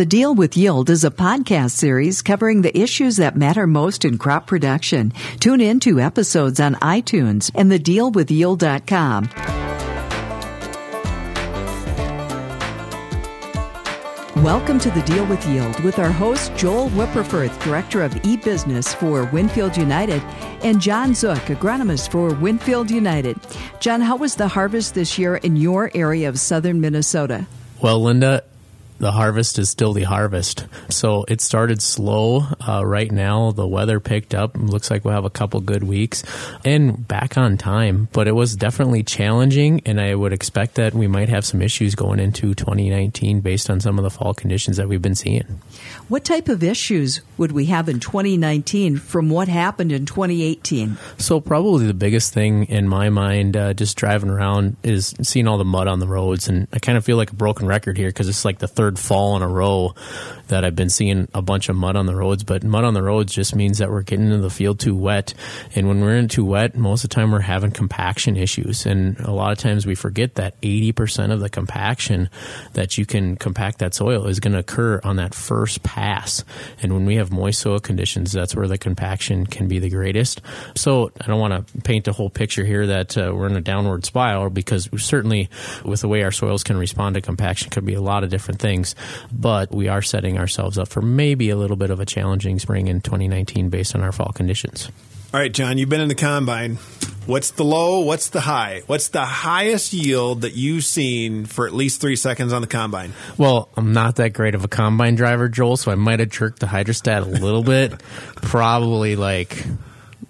The Deal with Yield is a podcast series covering the issues that matter most in crop production. Tune in to episodes on iTunes and thedealwithyield.com. Welcome to the Deal with Yield with our host Joel Wipperfurth, Director of E-Business for Winfield United, and Jon Zuk, agronomist for Winfield United. John, how was the harvest this year in your area of southern Minnesota? Well, Linda, the harvest is still the harvest. So it started slow. Uh, right now, the weather picked up. Looks like we'll have a couple good weeks and back on time. But it was definitely challenging, and I would expect that we might have some issues going into 2019 based on some of the fall conditions that we've been seeing. What type of issues would we have in 2019 from what happened in 2018? So, probably the biggest thing in my mind, uh, just driving around, is seeing all the mud on the roads. And I kind of feel like a broken record here because it's like the third third fall in a row that I've been seeing a bunch of mud on the roads. But mud on the roads just means that we're getting into the field too wet. And when we're in too wet, most of the time we're having compaction issues. And a lot of times we forget that 80% of the compaction that you can compact that soil is going to occur on that first pass. And when we have moist soil conditions, that's where the compaction can be the greatest. So I don't want to paint a whole picture here that uh, we're in a downward spiral because certainly with the way our soils can respond to compaction could be a lot of different things but we are setting ourselves up for maybe a little bit of a challenging spring in 2019 based on our fall conditions. All right, Jon, you've been in the combine. What's the low? What's the high? What's the highest yield that you've seen for at least three seconds on the combine? Well, I'm not that great of a combine driver, Joel, so I might have jerked the hydrostat a little bit. Probably like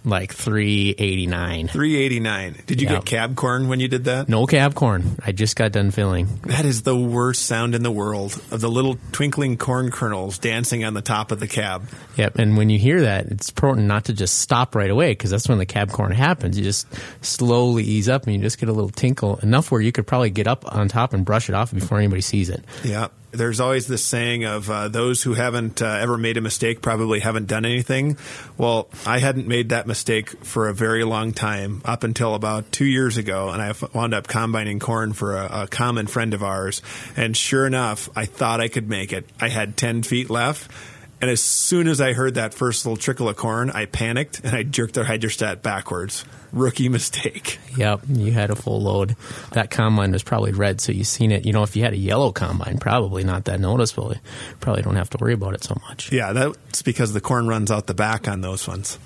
like 389 389 did you yep. get cab corn when you did that? No cab corn. I just got done filling. That is the worst sound in the world of the little twinkling corn kernels dancing on the top of the cab. Yep and when you hear that it's important not to just stop right away because that's when the cab corn happens. You just slowly ease up and you just get a little tinkle enough where you could probably get up on top and brush it off before anybody sees it. Yeah there's always this saying of uh, those who haven't uh, ever made a mistake probably haven't done anything. Well, I hadn't made that mistake for a very long time up until about two years ago, and I wound up combining corn for a, a common friend of ours. And sure enough, I thought I could make it. I had 10 feet left. And as soon as I heard that first little trickle of corn, I panicked and I jerked the hydrostat backwards rookie mistake. Yep, you had a full load. That combine was probably red, so you seen it. You know, if you had a yellow combine, probably not that noticeable. You probably don't have to worry about it so much. Yeah, that's because the corn runs out the back on those ones.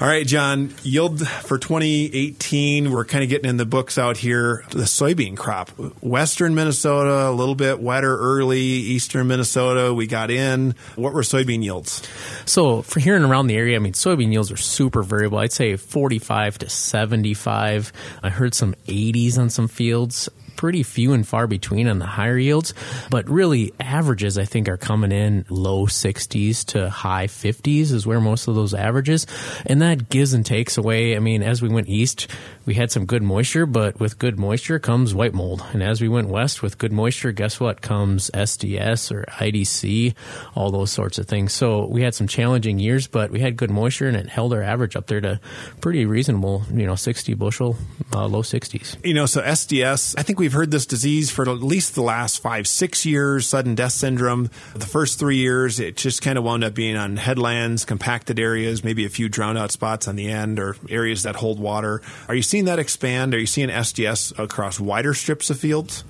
All right, Jon, yield for 2018, we're kind of getting in the books out here. The soybean crop, western Minnesota, a little bit wetter early, eastern Minnesota, we got in. What were soybean yields? So, for here and around the area, I mean, soybean yields are super variable. I'd say 45 to 75. I heard some 80s on some fields pretty few and far between on the higher yields, but really averages I think are coming in low 60s to high 50s is where most of those averages, and that gives and takes away. I mean, as we went east, we had some good moisture, but with good moisture comes white mold. And as we went west with good moisture, guess what? Comes SDS or IDC, all those sorts of things. So we had some challenging years, but we had good moisture and it held our average up there to pretty reasonable, you know, 60 bushel, uh, low 60s. You know, so SDS, I think we've heard this disease for at least the last five, six years, sudden death syndrome. The first three years, it just kind of wound up being on headlands, compacted areas, maybe a few drowned out spots on the end or areas that hold water. Are you seeing that expand? Are you seeing SDS across wider strips of fields?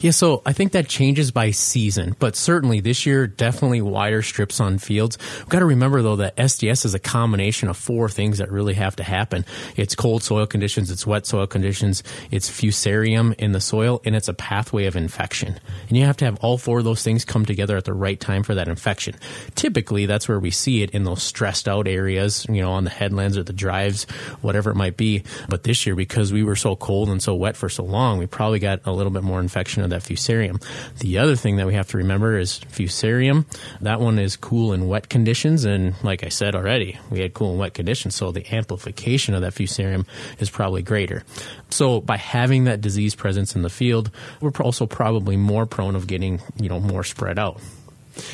Yeah, so I think that changes by season, but certainly this year, definitely wider strips on fields. We've got to remember though that SDS is a combination of four things that really have to happen. It's cold soil conditions, it's wet soil conditions, it's fusarium in the soil, and it's a pathway of infection. And you have to have all four of those things come together at the right time for that infection. Typically, that's where we see it in those stressed out areas, you know, on the headlands or the drives, whatever it might be. But this year, because we were so cold and so wet for so long, we probably got a little bit more infection of that fusarium. The other thing that we have to remember is fusarium. That one is cool in wet conditions. And like I said already, we had cool and wet conditions. So the amplification of that fusarium is probably greater. So by having that disease presence in the field, we're also probably more prone of getting, you know, more spread out.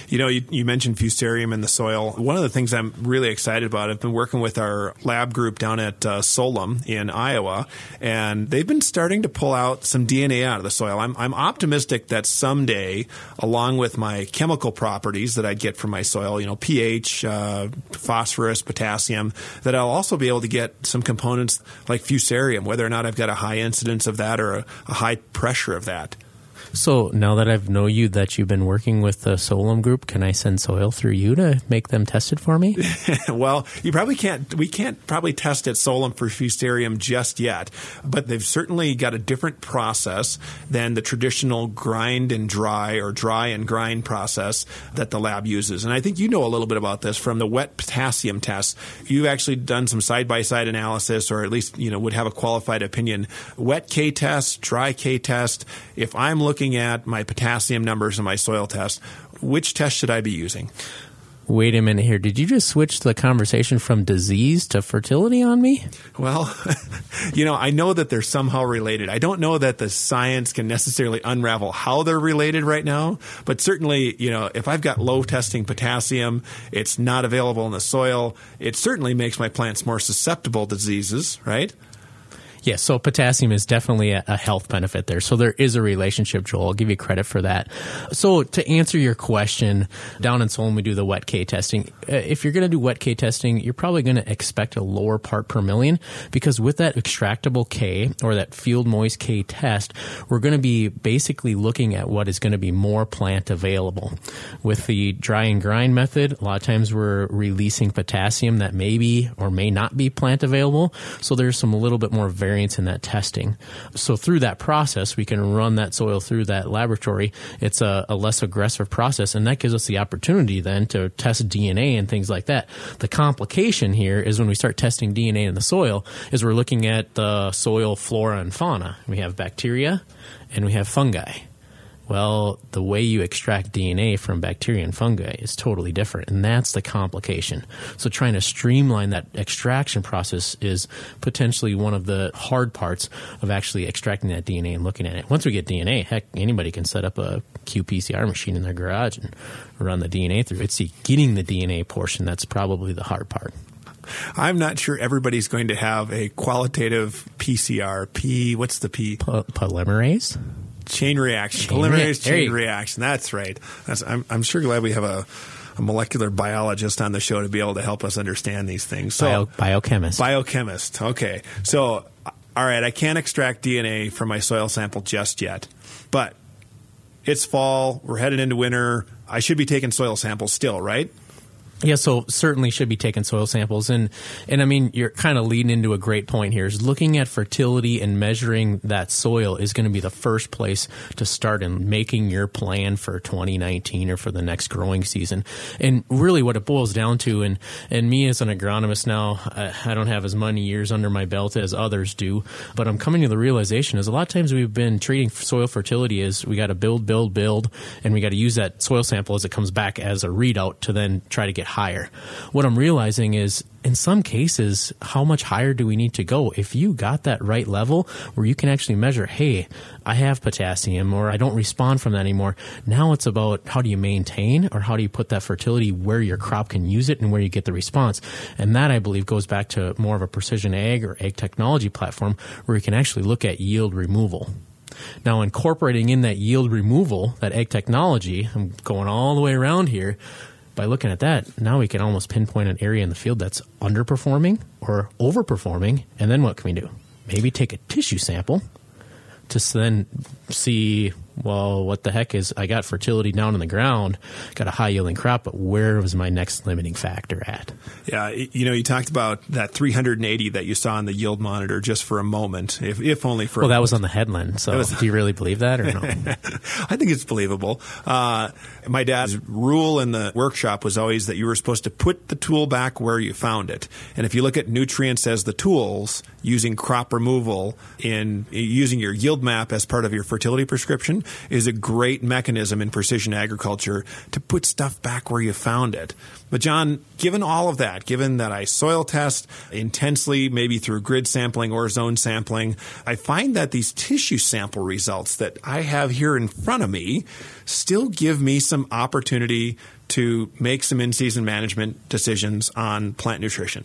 You know, you, you, mentioned fusarium in the soil. One of the things I'm really excited about, I've been working with our lab group down at uh, Solum in Iowa, and they've been starting to pull out some DNA out of the soil. I'm, I'm optimistic that someday, along with my chemical properties that I'd get from my soil, you know, pH, uh, phosphorus, potassium, that I'll also be able to get some components like fusarium, whether or not I've got a high incidence of that or a, a high pressure of that. So now that I've know you that you've been working with the Solum Group, can I send soil through you to make them tested for me? well, you probably can't. We can't probably test at Solum for Fusarium just yet, but they've certainly got a different process than the traditional grind and dry or dry and grind process that the lab uses. And I think you know a little bit about this from the wet potassium test. You've actually done some side by side analysis, or at least you know would have a qualified opinion. Wet K test, dry K test. If I'm looking looking at my potassium numbers and my soil test, which test should I be using? Wait a minute here. Did you just switch the conversation from disease to fertility on me? Well, you know, I know that they're somehow related. I don't know that the science can necessarily unravel how they're related right now, but certainly, you know, if I've got low testing potassium, it's not available in the soil, it certainly makes my plants more susceptible to diseases, right? Yes, so potassium is definitely a, a, health benefit there. So there is a relationship, Joel. I'll give you credit for that. So to answer your question, down in Solon we do the wet K testing. Uh, if you're going to do wet K testing, you're probably going to expect a lower part per million because with that extractable K or that field moist K test, we're going to be basically looking at what is going to be more plant available. With the dry and grind method, a lot of times we're releasing potassium that may be or may not be plant available. So there's some a little bit more variance in that testing. So through that process, we can run that soil through that laboratory. It's a, a less aggressive process, and that gives us the opportunity then to test DNA and things like that. The complication here is when we start testing DNA in the soil, is we're looking at the soil flora and fauna. We have bacteria and we have fungi. Well, the way you extract DNA from bacteria and fungi is totally different, and that's the complication. So, trying to streamline that extraction process is potentially one of the hard parts of actually extracting that DNA and looking at it. Once we get DNA, heck, anybody can set up a qPCR machine in their garage and run the DNA through. It's the getting the DNA portion that's probably the hard part. I'm not sure everybody's going to have a qualitative PCR. P, what's the P? polymerase? Chain reaction, chain polymerase chain reaction. That's right. That's, I'm, I'm sure glad we have a, a, molecular biologist on the show to be able to help us understand these things. So, Bio, biochemist. Biochemist. Okay. So, all right, I can't extract DNA from my soil sample just yet, but it's fall. We're headed into winter. I should be taking soil samples still, right? Yeah, so certainly should be taking soil samples, and and I mean you're kind of leading into a great point here. Is looking at fertility and measuring that soil is going to be the first place to start in making your plan for 2019 or for the next growing season. And really, what it boils down to, and and me as an agronomist now, I, I don't have as many years under my belt as others do, but I'm coming to the realization is a lot of times we've been treating soil fertility as we got to build, build, build, and we got to use that soil sample as it comes back as a readout to then try to get higher. What I'm realizing is in some cases, how much higher do we need to go? If you got that right level where you can actually measure, hey, I have potassium or I don't respond from that anymore. Now it's about how do you maintain or how do you put that fertility where your crop can use it and where you get the response. And that I believe goes back to more of a precision ag or ag technology platform where you can actually look at yield removal. Now, incorporating in that yield removal, that ag technology, I'm going all the way around here by looking at that, now we can almost pinpoint an area in the field that's underperforming or overperforming. And then what can we do? Maybe take a tissue sample to then see well, what the heck is I got fertility down in the ground, got a high yielding crop, but where was my next limiting factor at? Yeah, you know, you talked about that 380 that you saw on the yield monitor just for a moment, if, if only for. Well, that was on the headland. So, was, do you really believe that or no? I think it's believable. Uh, my dad's rule in the workshop was always that you were supposed to put the tool back where you found it, and if you look at nutrients as the tools, using crop removal in using your yield map as part of your fertility prescription is a great mechanism in precision agriculture to put stuff back where you found it. But Jon, given all of that, given that I soil test intensely, maybe through grid sampling or zone sampling, I find that these tissue sample results that I have here in front of me still give me some opportunity to make some in-season management decisions on plant nutrition.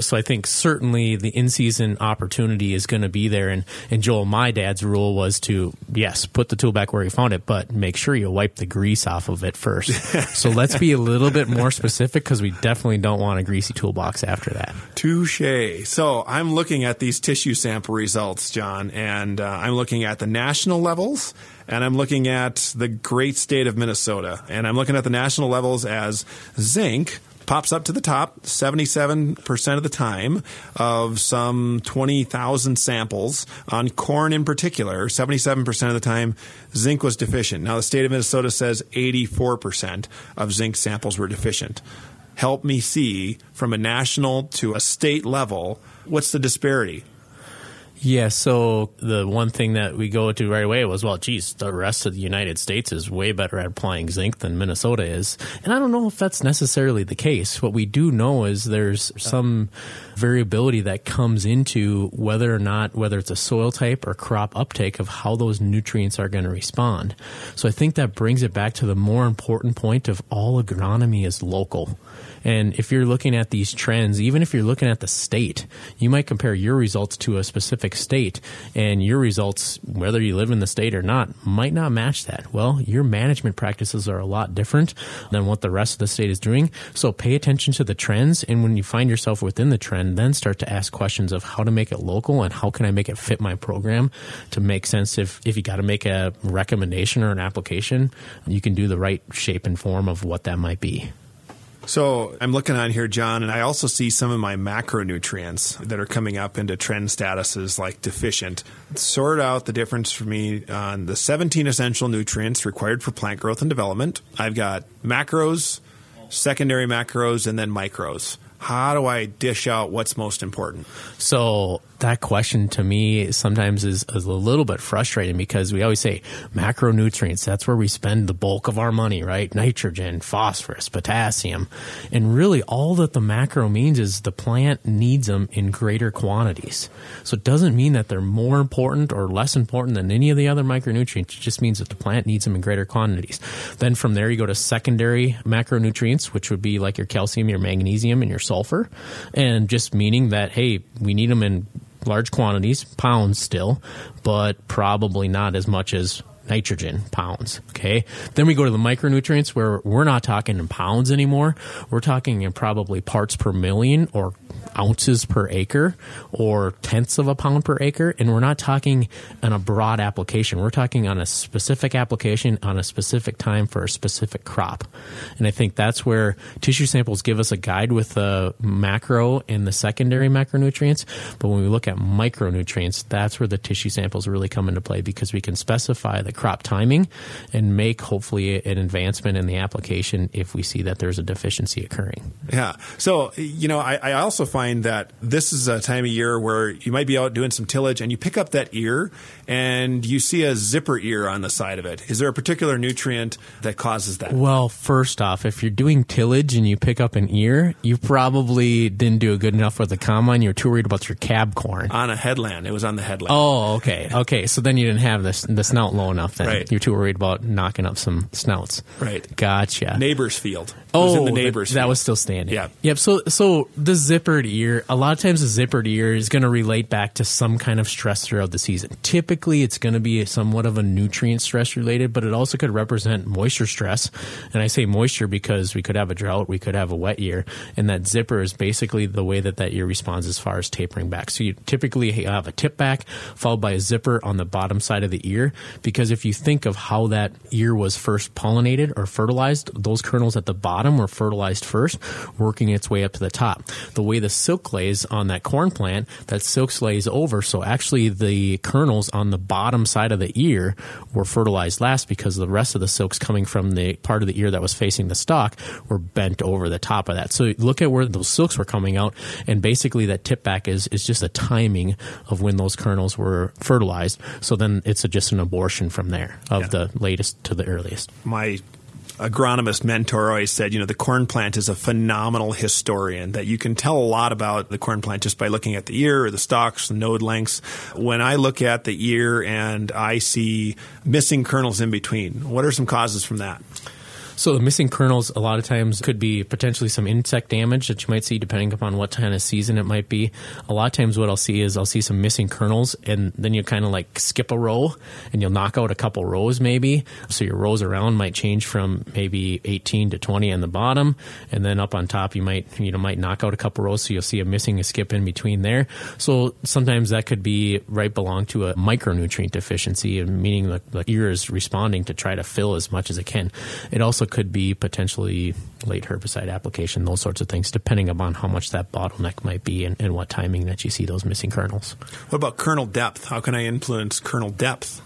So I think certainly the in season opportunity is going to be there. And, and Joel, my dad's rule was to, yes, put the tool back where you found it, but make sure you wipe the grease off of it first. so let's be a little bit more specific because we definitely don't want a greasy toolbox after that. Touche. So I'm looking at these tissue sample results, Jon, and uh, I'm looking at the national levels and I'm looking at the great state of Minnesota. And I'm looking at the national levels as zinc pops up to the top 77% of the time of some 20,000 samples on corn in particular. 77% of the time, zinc was deficient. Now, the state of Minnesota says 84% of zinc samples were deficient. Help me see from a national to a state level what's the disparity? Yeah, so the one thing that we go to right away was, well, geez, the rest of the United States is way better at applying zinc than Minnesota is. And I don't know if that's necessarily the case. What we do know is there's some variability that comes into whether or not, whether it's a soil type or crop uptake of how those nutrients are going to respond. So I think that brings it back to the more important point of all agronomy is local. And if you're looking at these trends, even if you're looking at the state, you might compare your results to a specific state and your results, whether you live in the state or not, might not match that. Well, your management practices are a lot different than what the rest of the state is doing. So pay attention to the trends. And when you find yourself within the trend, then start to ask questions of how to make it local and how can I make it fit my program to make sense. If, if you got to make a recommendation or an application, you can do the right shape and form of what that might be. So I'm looking on here, Jon, and I also see some of my macronutrients that are coming up into trend statuses like deficient. Sort out the difference for me on the 17 essential nutrients required for plant growth and development. I've got macros, secondary macros, and then micros. How do I dish out what's most important? So that question to me sometimes is, is, a little bit frustrating because we always say macronutrients, that's where we spend the bulk of our money, right? Nitrogen, phosphorus, potassium. And really all that the macro means is the plant needs them in greater quantities. So it doesn't mean that they're more important or less important than any of the other micronutrients. It just means that the plant needs them in greater quantities. Then from there you go to secondary macronutrients, which would be like your calcium, your magnesium, and your sulfur. And just meaning that, hey, we need them in large quantities, pounds still, but probably not as much as nitrogen pounds. Okay. Then we go to the micronutrients where we're not talking in pounds anymore. We're talking in probably parts per million or ounces per acre or tenths of a pound per acre. And we're not talking on a broad application. We're talking on a specific application on a specific time for a specific crop. And I think that's where tissue samples give us a guide with the macro and the secondary macronutrients. But when we look at micronutrients, that's where the tissue samples really come into play because we can specify the crop timing and make hopefully an advancement in the application if we see that there's a deficiency occurring. Yeah. So, you know, I, I also find that this is a time of year where you might be out doing some tillage and you pick up that ear and you see a zipper ear on the side of it. Is there a particular nutrient that causes that? Well, first off, if you're doing tillage and you pick up an ear, you probably didn't do a good enough with the combine. You're too worried about your cab corn. On a headland. It was on the headland. Oh, okay. Okay. So then you didn't have the, the snout low enough then. Right. You're too worried about knocking up some snouts. Right. Gotcha. Neighbor's field. It Oh, was in the that- neighbor's that, field. was still standing. Yeah. Yep. So, so the zippered ear, a lot of times the zippered ear is going to relate back to some kind of stress throughout the season. Typically, it's going to be somewhat of a nutrient stress related, but it also could represent moisture stress. And I say moisture because we could have a drought, we could have a wet year, and that zipper is basically the way that that ear responds as far as tapering back. So you typically have a tip back followed by a zipper on the bottom side of the ear, because if you think of how that ear was first pollinated or fertilized, those kernels at the bottom were fertilized first, working its way up to the top. The way the silk lays on that corn plant, that silk lays over. So actually the kernels on the bottom side of the ear were fertilized last because the rest of the silks coming from the part of the ear that was facing the stalk were bent over the top of that. So look at where those silks were coming out and basically that tip back is, is just a timing of when those kernels were fertilized. So then it's a, just an abortion from from there, of yeah. the latest to the earliest. My agronomist mentor always said, you know, the corn plant is a phenomenal historian, that you can tell a lot about the corn plant just by looking at the ear or the stalks, the node lengths. When I look at the ear and I see missing kernels in between, what are some causes from that? So the missing kernels a lot of times could be potentially some insect damage that you might see depending upon what kind of season it might be. A lot of times what I'll see is I'll see some missing kernels and then you kind of like skip a row and you'll knock out a couple rows maybe. So your rows around might change from maybe 18 to 20 on the bottom and then up on top you might you know might knock out a couple rows so you'll see a missing a skip in between there. So sometimes that could be right belong to a micronutrient deficiency meaning the, the ear is responding to try to fill as much as it can. It also could be potentially late herbicide application, those sorts of things, depending upon how much that bottleneck might be and, and what timing that you see those missing kernels. What about kernel depth? How can I influence kernel depth?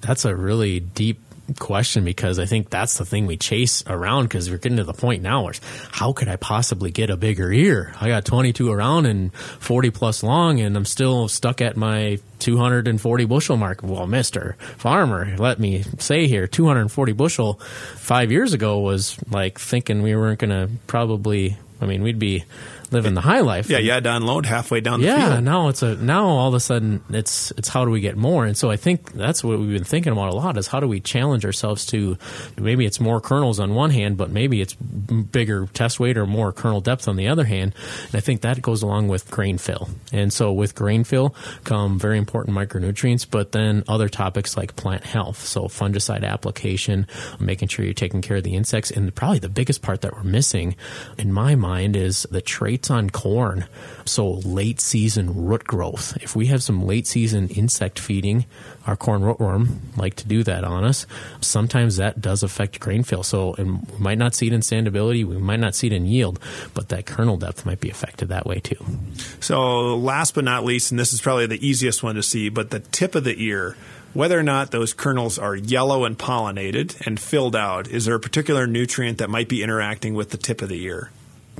That's a really deep question because I think that's the thing we chase around because we're getting to the point now where how could I possibly get a bigger ear? I got 22 around and 40 plus long and I'm still stuck at my 240 bushel mark. Well, Mr. Farmer, let me say here, 240 bushel five years ago was like thinking we weren't going to probably, I mean, we'd be living the high life. Yeah, yeah, unload halfway down the yeah, field. now it's a now all of a sudden it's it's how do we get more? And so I think that's what we've been thinking about a lot is how do we challenge ourselves to maybe it's more kernels on one hand, but maybe it's bigger test weight or more kernel depth on the other hand. And I think that goes along with grain fill. And so with grain fill come very important micronutrients, but then other topics like plant health. So fungicide application, making sure you're taking care of the insects, and probably the biggest part that we're missing in my mind is the trait on corn. So late season root growth. If we have some late season insect feeding, our corn rootworm like to do that on us. Sometimes that does affect grain fill. So and we might not see it in standability, we might not see it in yield, but that kernel depth might be affected that way too. So last but not least, and this is probably the easiest one to see, but the tip of the ear whether or not those kernels are yellow and pollinated and filled out, is there a particular nutrient that might be interacting with the tip of the ear?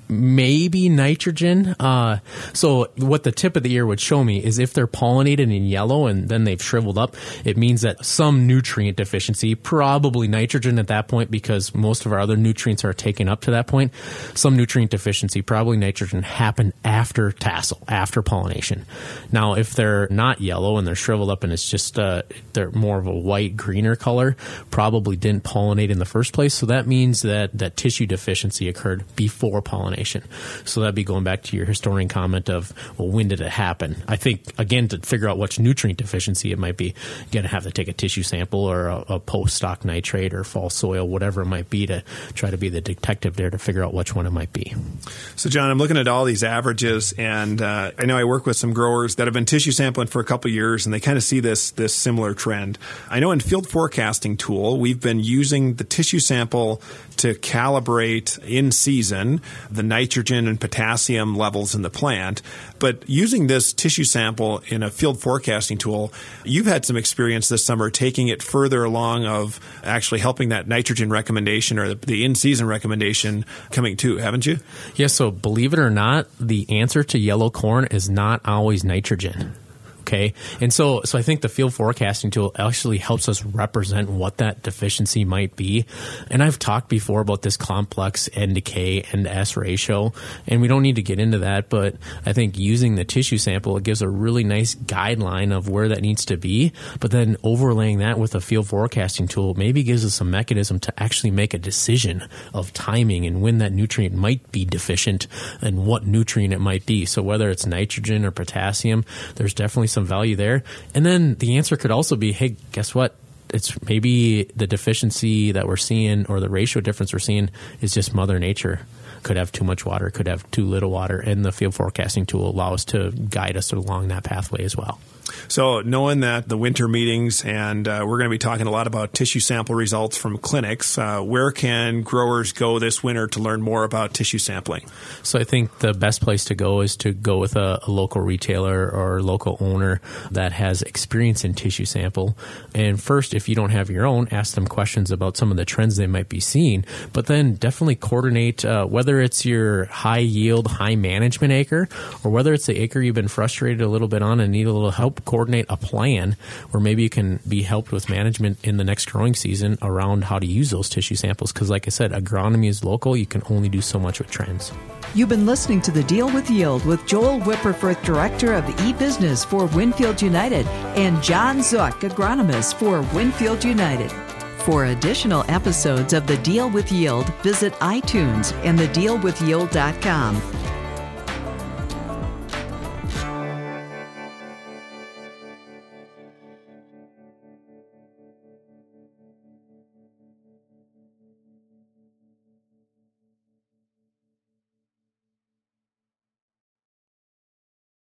Maybe nitrogen. Uh, so what the tip of the ear would show me is if they're pollinated in yellow and then they've shriveled up, it means that some nutrient deficiency, probably nitrogen at that point because most of our other nutrients are taken up to that point. Some nutrient deficiency, probably nitrogen, happened after tassel, after pollination. Now, if they're not yellow and they're shriveled up and it's just uh, they're more of a white greener color, probably didn't pollinate in the first place. So that means that that tissue deficiency occurred before pollination pollination. So that'd be going back to your historian comment of, well, when did it happen? I think, again, to figure out which nutrient deficiency it might be, you're going to have to take a tissue sample or a, a post stalk nitrate or fall soil, whatever it might be, to try to be the detective there to figure out which one it might be. So, Jon, I'm looking at all these averages, and uh, I know I work with some growers that have been tissue sampling for a couple years, and they kind of see this this similar trend. I know in field forecasting tool, we've been using the tissue sample to calibrate in season the nitrogen and potassium levels in the plant. But using this tissue sample in a field forecasting tool, you've had some experience this summer taking it further along of actually helping that nitrogen recommendation or the, the in season recommendation coming too, haven't you? Yes. Yeah, so believe it or not, the answer to yellow corn is not always nitrogen. Okay. And so, so I think the field forecasting tool actually helps us represent what that deficiency might be. And I've talked before about this complex N to K and S ratio, and we don't need to get into that, but I think using the tissue sample, it gives a really nice guideline of where that needs to be. But then overlaying that with a field forecasting tool maybe gives us a mechanism to actually make a decision of timing and when that nutrient might be deficient and what nutrient it might be. So whether it's nitrogen or potassium, there's definitely some value there. And then the answer could also be, hey, guess what? It's maybe the deficiency that we're seeing or the ratio difference we're seeing is just Mother Nature. Could have too much water, could have too little water, and the field forecasting tool allows to guide us along that pathway as well. So, knowing that the winter meetings, and uh, we're going to be talking a lot about tissue sample results from clinics, uh, where can growers go this winter to learn more about tissue sampling? So, I think the best place to go is to go with a, a local retailer or local owner that has experience in tissue sample. And first, if you don't have your own, ask them questions about some of the trends they might be seeing, but then definitely coordinate uh, whether it's your high yield, high management acre or whether it's the acre you've been frustrated a little bit on and need a little help coordinate a plan where maybe you can be helped with management in the next growing season around how to use those tissue samples. Because, like I said, agronomy is local. You can only do so much with trends. You've been listening to The Deal with Yield with Joel Wipperfurth, Director of e-Business for Winfield United, and Jon Zuk, agronomist for Winfield United. For additional episodes of The Deal with Yield, visit iTunes and thedealwithyield.com.